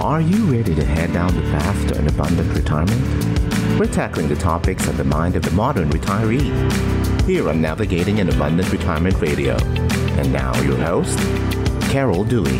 Are you ready to head down the path to an abundant retirement? We're tackling the topics of the mind of the modern retiree here on Navigating an Abundant Retirement Radio. And now, your host, Carol Dewey.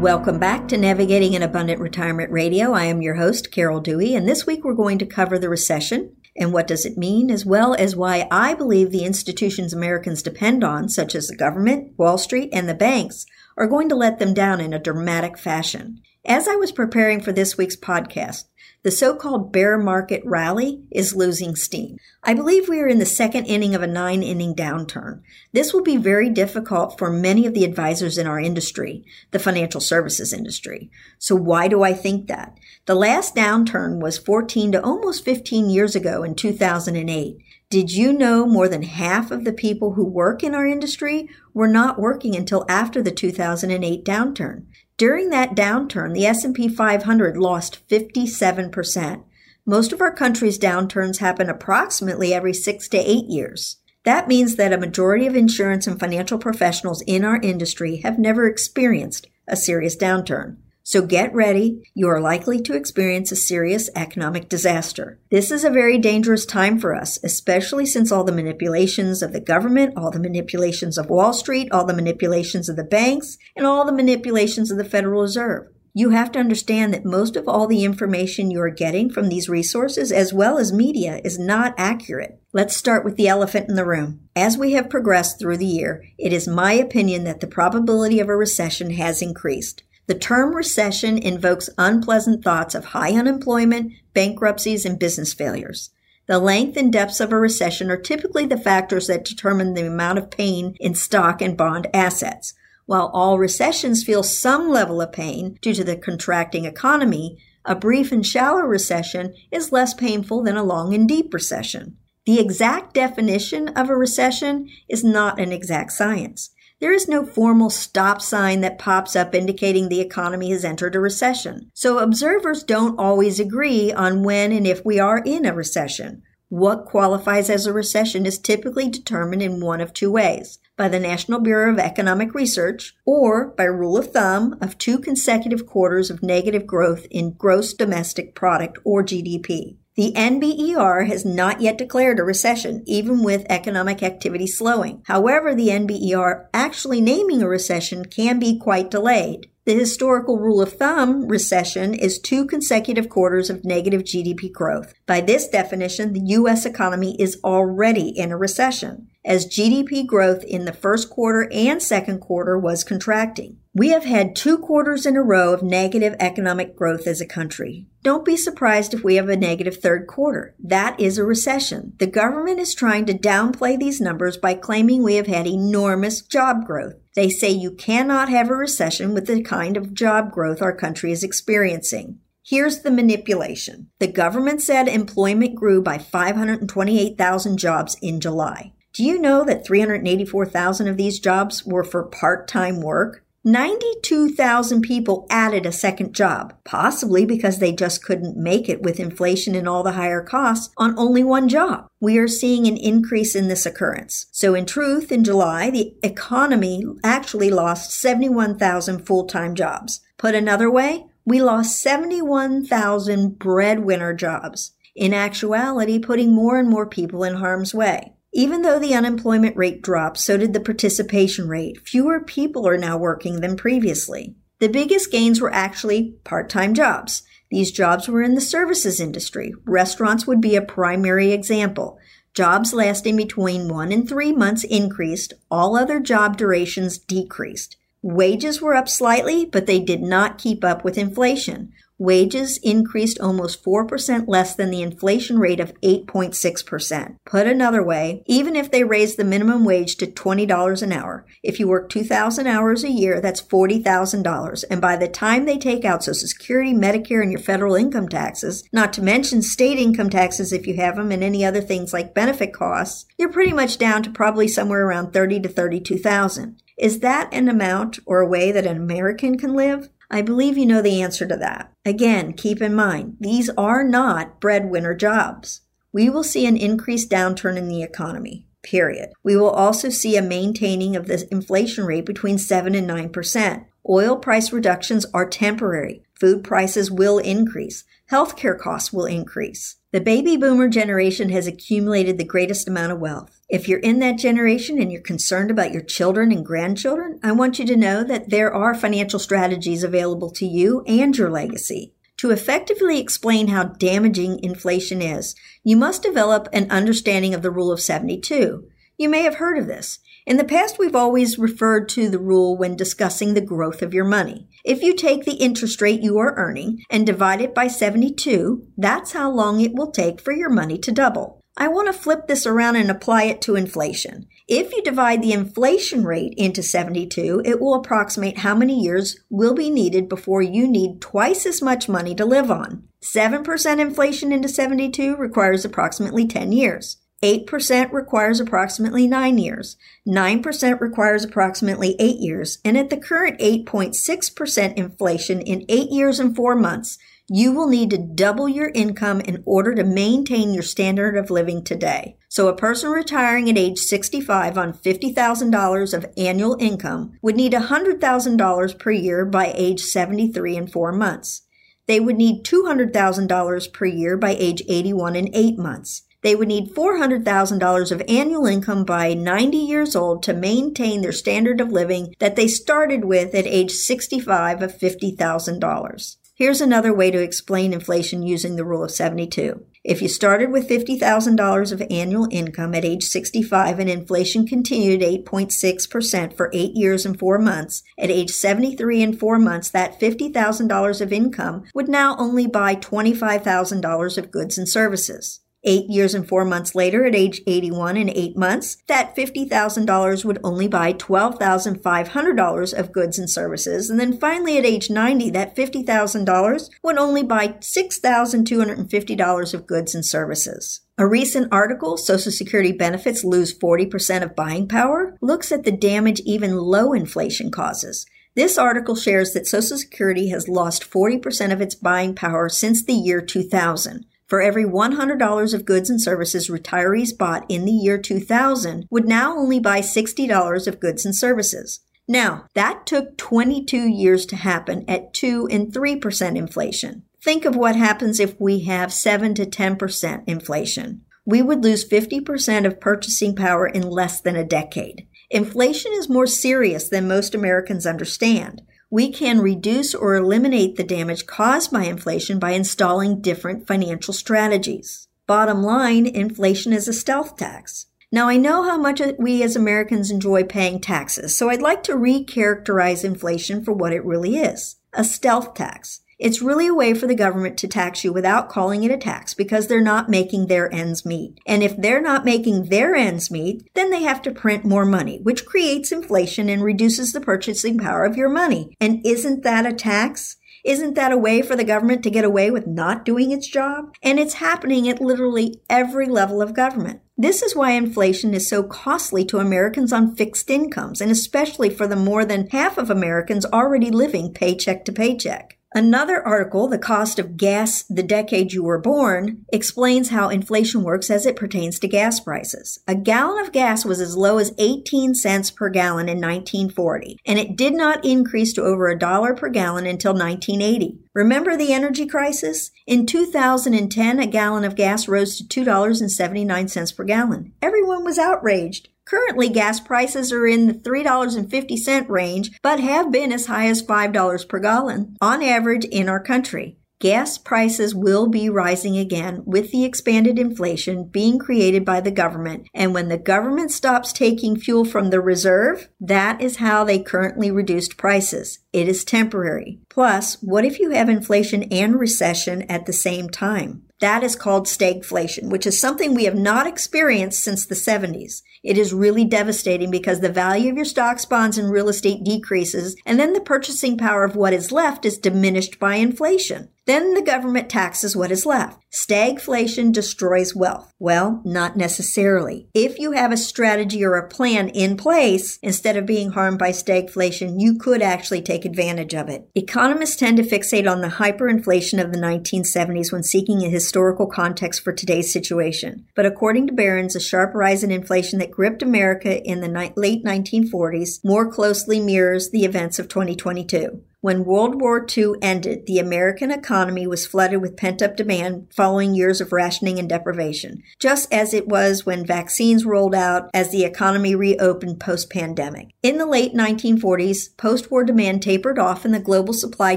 Welcome back to Navigating an Abundant Retirement Radio. I am your host, Carol Dewey, and this week we're going to cover the recession and what does it mean, as well as why I believe the institutions Americans depend on, such as the government, Wall Street, and the banks, are going to let them down in a dramatic fashion. As I was preparing for this week's podcast, the so-called bear market rally is losing steam. I believe we are in the second inning of a nine inning downturn. This will be very difficult for many of the advisors in our industry, the financial services industry. So why do I think that? The last downturn was 14 to almost 15 years ago in 2008. Did you know more than half of the people who work in our industry were not working until after the 2008 downturn? During that downturn, the S&P 500 lost 57%. Most of our country's downturns happen approximately every 6 to 8 years. That means that a majority of insurance and financial professionals in our industry have never experienced a serious downturn. So get ready. You are likely to experience a serious economic disaster. This is a very dangerous time for us, especially since all the manipulations of the government, all the manipulations of Wall Street, all the manipulations of the banks, and all the manipulations of the Federal Reserve. You have to understand that most of all the information you are getting from these resources, as well as media, is not accurate. Let's start with the elephant in the room. As we have progressed through the year, it is my opinion that the probability of a recession has increased. The term recession invokes unpleasant thoughts of high unemployment, bankruptcies, and business failures. The length and depths of a recession are typically the factors that determine the amount of pain in stock and bond assets. While all recessions feel some level of pain due to the contracting economy, a brief and shallow recession is less painful than a long and deep recession. The exact definition of a recession is not an exact science. There is no formal stop sign that pops up indicating the economy has entered a recession. So observers don't always agree on when and if we are in a recession. What qualifies as a recession is typically determined in one of two ways by the National Bureau of Economic Research or by rule of thumb of two consecutive quarters of negative growth in gross domestic product or GDP. The NBER has not yet declared a recession, even with economic activity slowing. However, the NBER actually naming a recession can be quite delayed. The historical rule of thumb recession is two consecutive quarters of negative GDP growth. By this definition, the U.S. economy is already in a recession as GDP growth in the first quarter and second quarter was contracting. We have had two quarters in a row of negative economic growth as a country. Don't be surprised if we have a negative third quarter. That is a recession. The government is trying to downplay these numbers by claiming we have had enormous job growth. They say you cannot have a recession with the kind of job growth our country is experiencing. Here's the manipulation. The government said employment grew by 528,000 jobs in July. Do you know that 384,000 of these jobs were for part-time work? 92,000 people added a second job, possibly because they just couldn't make it with inflation and all the higher costs on only one job. We are seeing an increase in this occurrence. So in truth, in July, the economy actually lost 71,000 full-time jobs. Put another way, we lost 71,000 breadwinner jobs. In actuality, putting more and more people in harm's way. Even though the unemployment rate dropped, so did the participation rate. Fewer people are now working than previously. The biggest gains were actually part-time jobs. These jobs were in the services industry. Restaurants would be a primary example. Jobs lasting between one and three months increased. All other job durations decreased. Wages were up slightly, but they did not keep up with inflation wages increased almost 4% less than the inflation rate of 8.6%. Put another way, even if they raised the minimum wage to $20 an hour, if you work 2,000 hours a year, that's $40,000. And by the time they take out Social Security, Medicare, and your federal income taxes, not to mention state income taxes if you have them, and any other things like benefit costs, you're pretty much down to probably somewhere around 30 to 32,000. Is that an amount or a way that an American can live? I believe you know the answer to that. Again, keep in mind, these are not breadwinner jobs. We will see an increased downturn in the economy. period. We will also see a maintaining of the inflation rate between 7 and 9%. Oil price reductions are temporary. Food prices will increase. Healthcare costs will increase. The baby boomer generation has accumulated the greatest amount of wealth. If you're in that generation and you're concerned about your children and grandchildren, I want you to know that there are financial strategies available to you and your legacy. To effectively explain how damaging inflation is, you must develop an understanding of the Rule of 72. You may have heard of this. In the past, we've always referred to the rule when discussing the growth of your money. If you take the interest rate you are earning and divide it by 72, that's how long it will take for your money to double. I want to flip this around and apply it to inflation. If you divide the inflation rate into 72, it will approximate how many years will be needed before you need twice as much money to live on. 7% inflation into 72 requires approximately 10 years. 8% requires approximately 9 years. 9% requires approximately 8 years. And at the current 8.6% inflation in 8 years and 4 months, you will need to double your income in order to maintain your standard of living today. So a person retiring at age 65 on $50,000 of annual income would need $100,000 per year by age 73 and 4 months. They would need $200,000 per year by age 81 and 8 months. They would need $400,000 of annual income by 90 years old to maintain their standard of living that they started with at age 65 of $50,000. Here's another way to explain inflation using the rule of 72. If you started with $50,000 of annual income at age 65 and inflation continued 8.6% for 8 years and 4 months, at age 73 and 4 months, that $50,000 of income would now only buy $25,000 of goods and services. Eight years and four months later, at age 81 and eight months, that $50,000 would only buy $12,500 of goods and services. And then finally, at age 90, that $50,000 would only buy $6,250 of goods and services. A recent article, Social Security benefits lose 40% of buying power, looks at the damage even low inflation causes. This article shares that Social Security has lost 40% of its buying power since the year 2000. For every $100 of goods and services retirees bought in the year 2000 would now only buy $60 of goods and services. Now, that took 22 years to happen at 2 and 3% inflation. Think of what happens if we have 7 to 10% inflation. We would lose 50% of purchasing power in less than a decade. Inflation is more serious than most Americans understand we can reduce or eliminate the damage caused by inflation by installing different financial strategies. Bottom line, inflation is a stealth tax. Now, I know how much we as Americans enjoy paying taxes, so I'd like to recharacterize inflation for what it really is a stealth tax. It's really a way for the government to tax you without calling it a tax because they're not making their ends meet. And if they're not making their ends meet, then they have to print more money, which creates inflation and reduces the purchasing power of your money. And isn't that a tax? Isn't that a way for the government to get away with not doing its job? And it's happening at literally every level of government. This is why inflation is so costly to Americans on fixed incomes, and especially for the more than half of Americans already living paycheck to paycheck. Another article, The Cost of Gas the Decade You Were Born, explains how inflation works as it pertains to gas prices. A gallon of gas was as low as 18 cents per gallon in 1940, and it did not increase to over a dollar per gallon until 1980. Remember the energy crisis? In 2010, a gallon of gas rose to $2.79 per gallon. Everyone was outraged. Currently, gas prices are in the $3.50 range, but have been as high as $5 per gallon on average in our country. Gas prices will be rising again with the expanded inflation being created by the government. And when the government stops taking fuel from the reserve, that is how they currently reduced prices. It is temporary. Plus, what if you have inflation and recession at the same time? That is called stagflation, which is something we have not experienced since the 70s. It is really devastating because the value of your stocks, bonds, and real estate decreases, and then the purchasing power of what is left is diminished by inflation. Then the government taxes what is left. Stagflation destroys wealth. Well, not necessarily. If you have a strategy or a plan in place, instead of being harmed by stagflation, you could actually take advantage of it. Economists tend to fixate on the hyperinflation of the 1970s when seeking a historical context for today's situation. But according to Barron's, a sharp rise in inflation that gripped America in the ni- late 1940s more closely mirrors the events of 2022. When World War II ended, the American economy was flooded with pent up demand following years of rationing and deprivation, just as it was when vaccines rolled out as the economy reopened post pandemic. In the late 1940s, post war demand tapered off and the global supply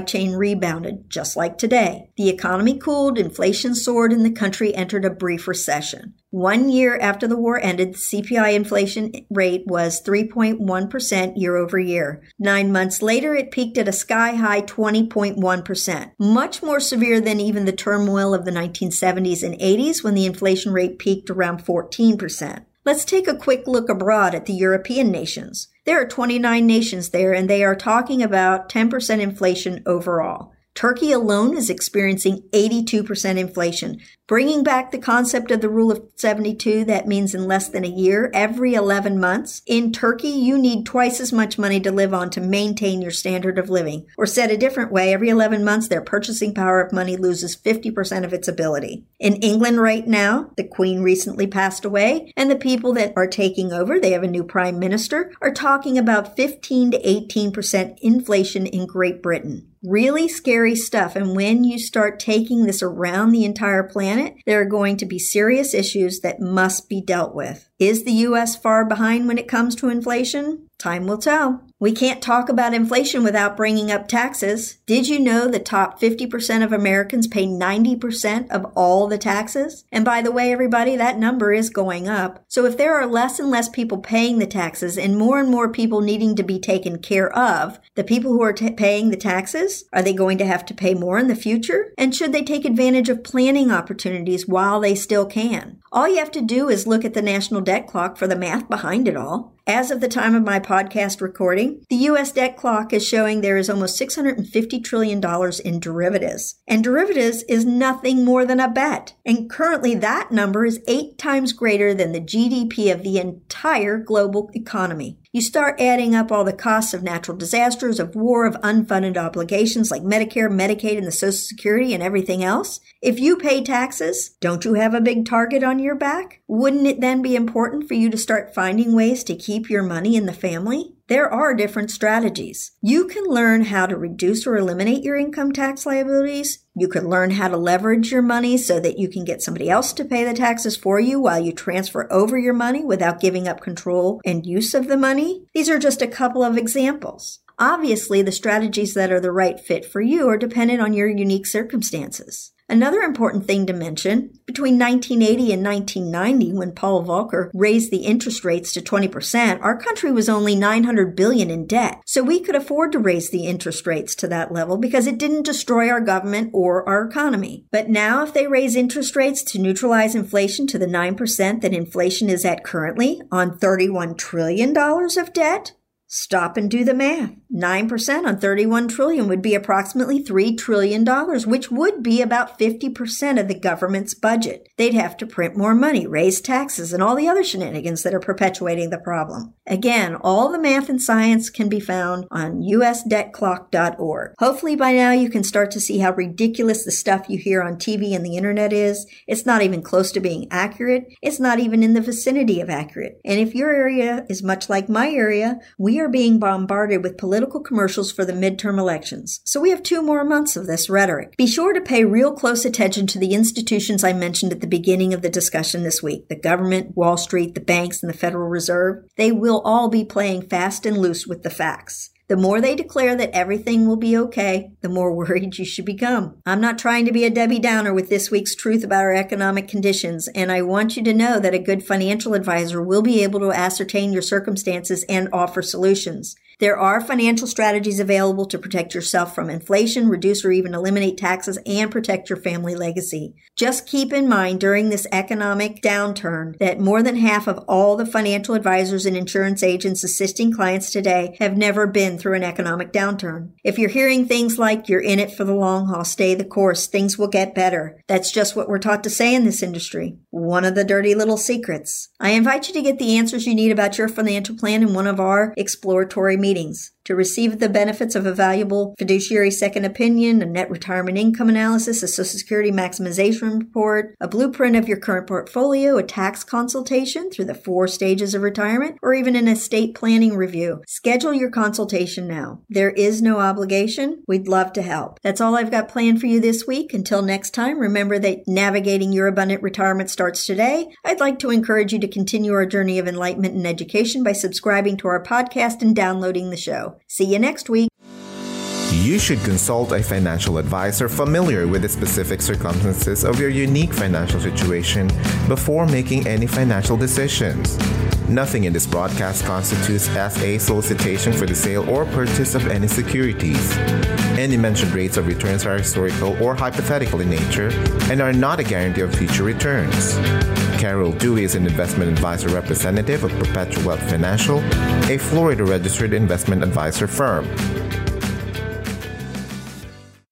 chain rebounded, just like today. The economy cooled, inflation soared, and the country entered a brief recession. One year after the war ended, the CPI inflation rate was 3.1% year over year. Nine months later, it peaked at a sky high 20.1%, much more severe than even the turmoil of the 1970s and 80s when the inflation rate peaked around 14%. Let's take a quick look abroad at the European nations. There are 29 nations there, and they are talking about 10% inflation overall. Turkey alone is experiencing 82% inflation. Bringing back the concept of the rule of 72, that means in less than a year, every 11 months. In Turkey, you need twice as much money to live on to maintain your standard of living. Or said a different way, every 11 months, their purchasing power of money loses 50% of its ability. In England right now, the Queen recently passed away, and the people that are taking over, they have a new prime minister, are talking about 15 to 18% inflation in Great Britain really scary stuff. And when you start taking this around the entire planet, there are going to be serious issues that must be dealt with. Is the U.S. far behind when it comes to inflation? Time will tell. We can't talk about inflation without bringing up taxes. Did you know the top 50% of Americans pay 90% of all the taxes? And by the way, everybody, that number is going up. So if there are less and less people paying the taxes and more and more people needing to be taken care of, the people who are t- paying the taxes, are they going to have to pay more in the future? And should they take advantage of planning opportunities while they still can? All you have to do is look at the national debt clock for the math behind it all. As of the time of my podcast recording, the U.S. debt clock is showing there is almost $650 trillion in derivatives. And derivatives is nothing more than a bet. And currently that number is eight times greater than the GDP of the entire global economy. You start adding up all the costs of natural disasters, of war, of unfunded obligations like Medicare, Medicaid, and the Social Security and everything else. If you pay taxes, don't you have a big target on your back? Wouldn't it then be important for you to start finding ways to keep your money in the family? There are different strategies. You can learn how to reduce or eliminate your income tax liabilities. You can learn how to leverage your money so that you can get somebody else to pay the taxes for you while you transfer over your money without giving up control and use of the money. These are just a couple of examples. Obviously, the strategies that are the right fit for you are dependent on your unique circumstances. Another important thing to mention, between 1980 and 1990 when Paul Volcker raised the interest rates to 20%, our country was only 900 billion in debt. So we could afford to raise the interest rates to that level because it didn't destroy our government or our economy. But now if they raise interest rates to neutralize inflation to the 9% that inflation is at currently on 31 trillion dollars of debt, Stop and do the math. 9% on 31 trillion would be approximately $3 trillion, which would be about 50% of the government's budget. They'd have to print more money, raise taxes, and all the other shenanigans that are perpetuating the problem. Again, all the math and science can be found on usdebtclock.org. Hopefully by now you can start to see how ridiculous the stuff you hear on TV and the internet is. It's not even close to being accurate. It's not even in the vicinity of accurate. And if your area is much like my area, we are being bombarded with political commercials for the midterm elections, so we have two more months of this rhetoric. Be sure to pay real close attention to the institutions I mentioned at the beginning of the discussion this week the government, Wall Street, the banks, and the Federal Reserve. They will all be playing fast and loose with the facts. The more they declare that everything will be okay, the more worried you should become. I'm not trying to be a Debbie Downer with this week's truth about our economic conditions, and I want you to know that a good financial advisor will be able to ascertain your circumstances and offer solutions. There are financial strategies available to protect yourself from inflation, reduce or even eliminate taxes, and protect your family legacy. Just keep in mind during this economic downturn that more than half of all the financial advisors and insurance agents assisting clients today have never been through an economic downturn. If you're hearing things like you're in it for the long haul, stay the course, things will get better. That's just what we're taught to say in this industry. One of the dirty little secrets. I invite you to get the answers you need about your financial plan in one of our exploratory meetings meetings to receive the benefits of a valuable fiduciary second opinion, a net retirement income analysis, a Social Security maximization report, a blueprint of your current portfolio, a tax consultation through the four stages of retirement, or even an estate planning review. Schedule your consultation now. There is no obligation. We'd love to help. That's all I've got planned for you this week. Until next time, remember that navigating your abundant retirement starts today. I'd like to encourage you to continue our journey of enlightenment and education by subscribing to our podcast and downloading the show. See you next week. You should consult a financial advisor familiar with the specific circumstances of your unique financial situation before making any financial decisions. Nothing in this broadcast constitutes as a solicitation for the sale or purchase of any securities. Any mentioned rates of returns are historical or hypothetical in nature and are not a guarantee of future returns. Carol Dewey is an investment advisor representative of Perpetual Wealth Financial, a Florida registered investment advisor firm.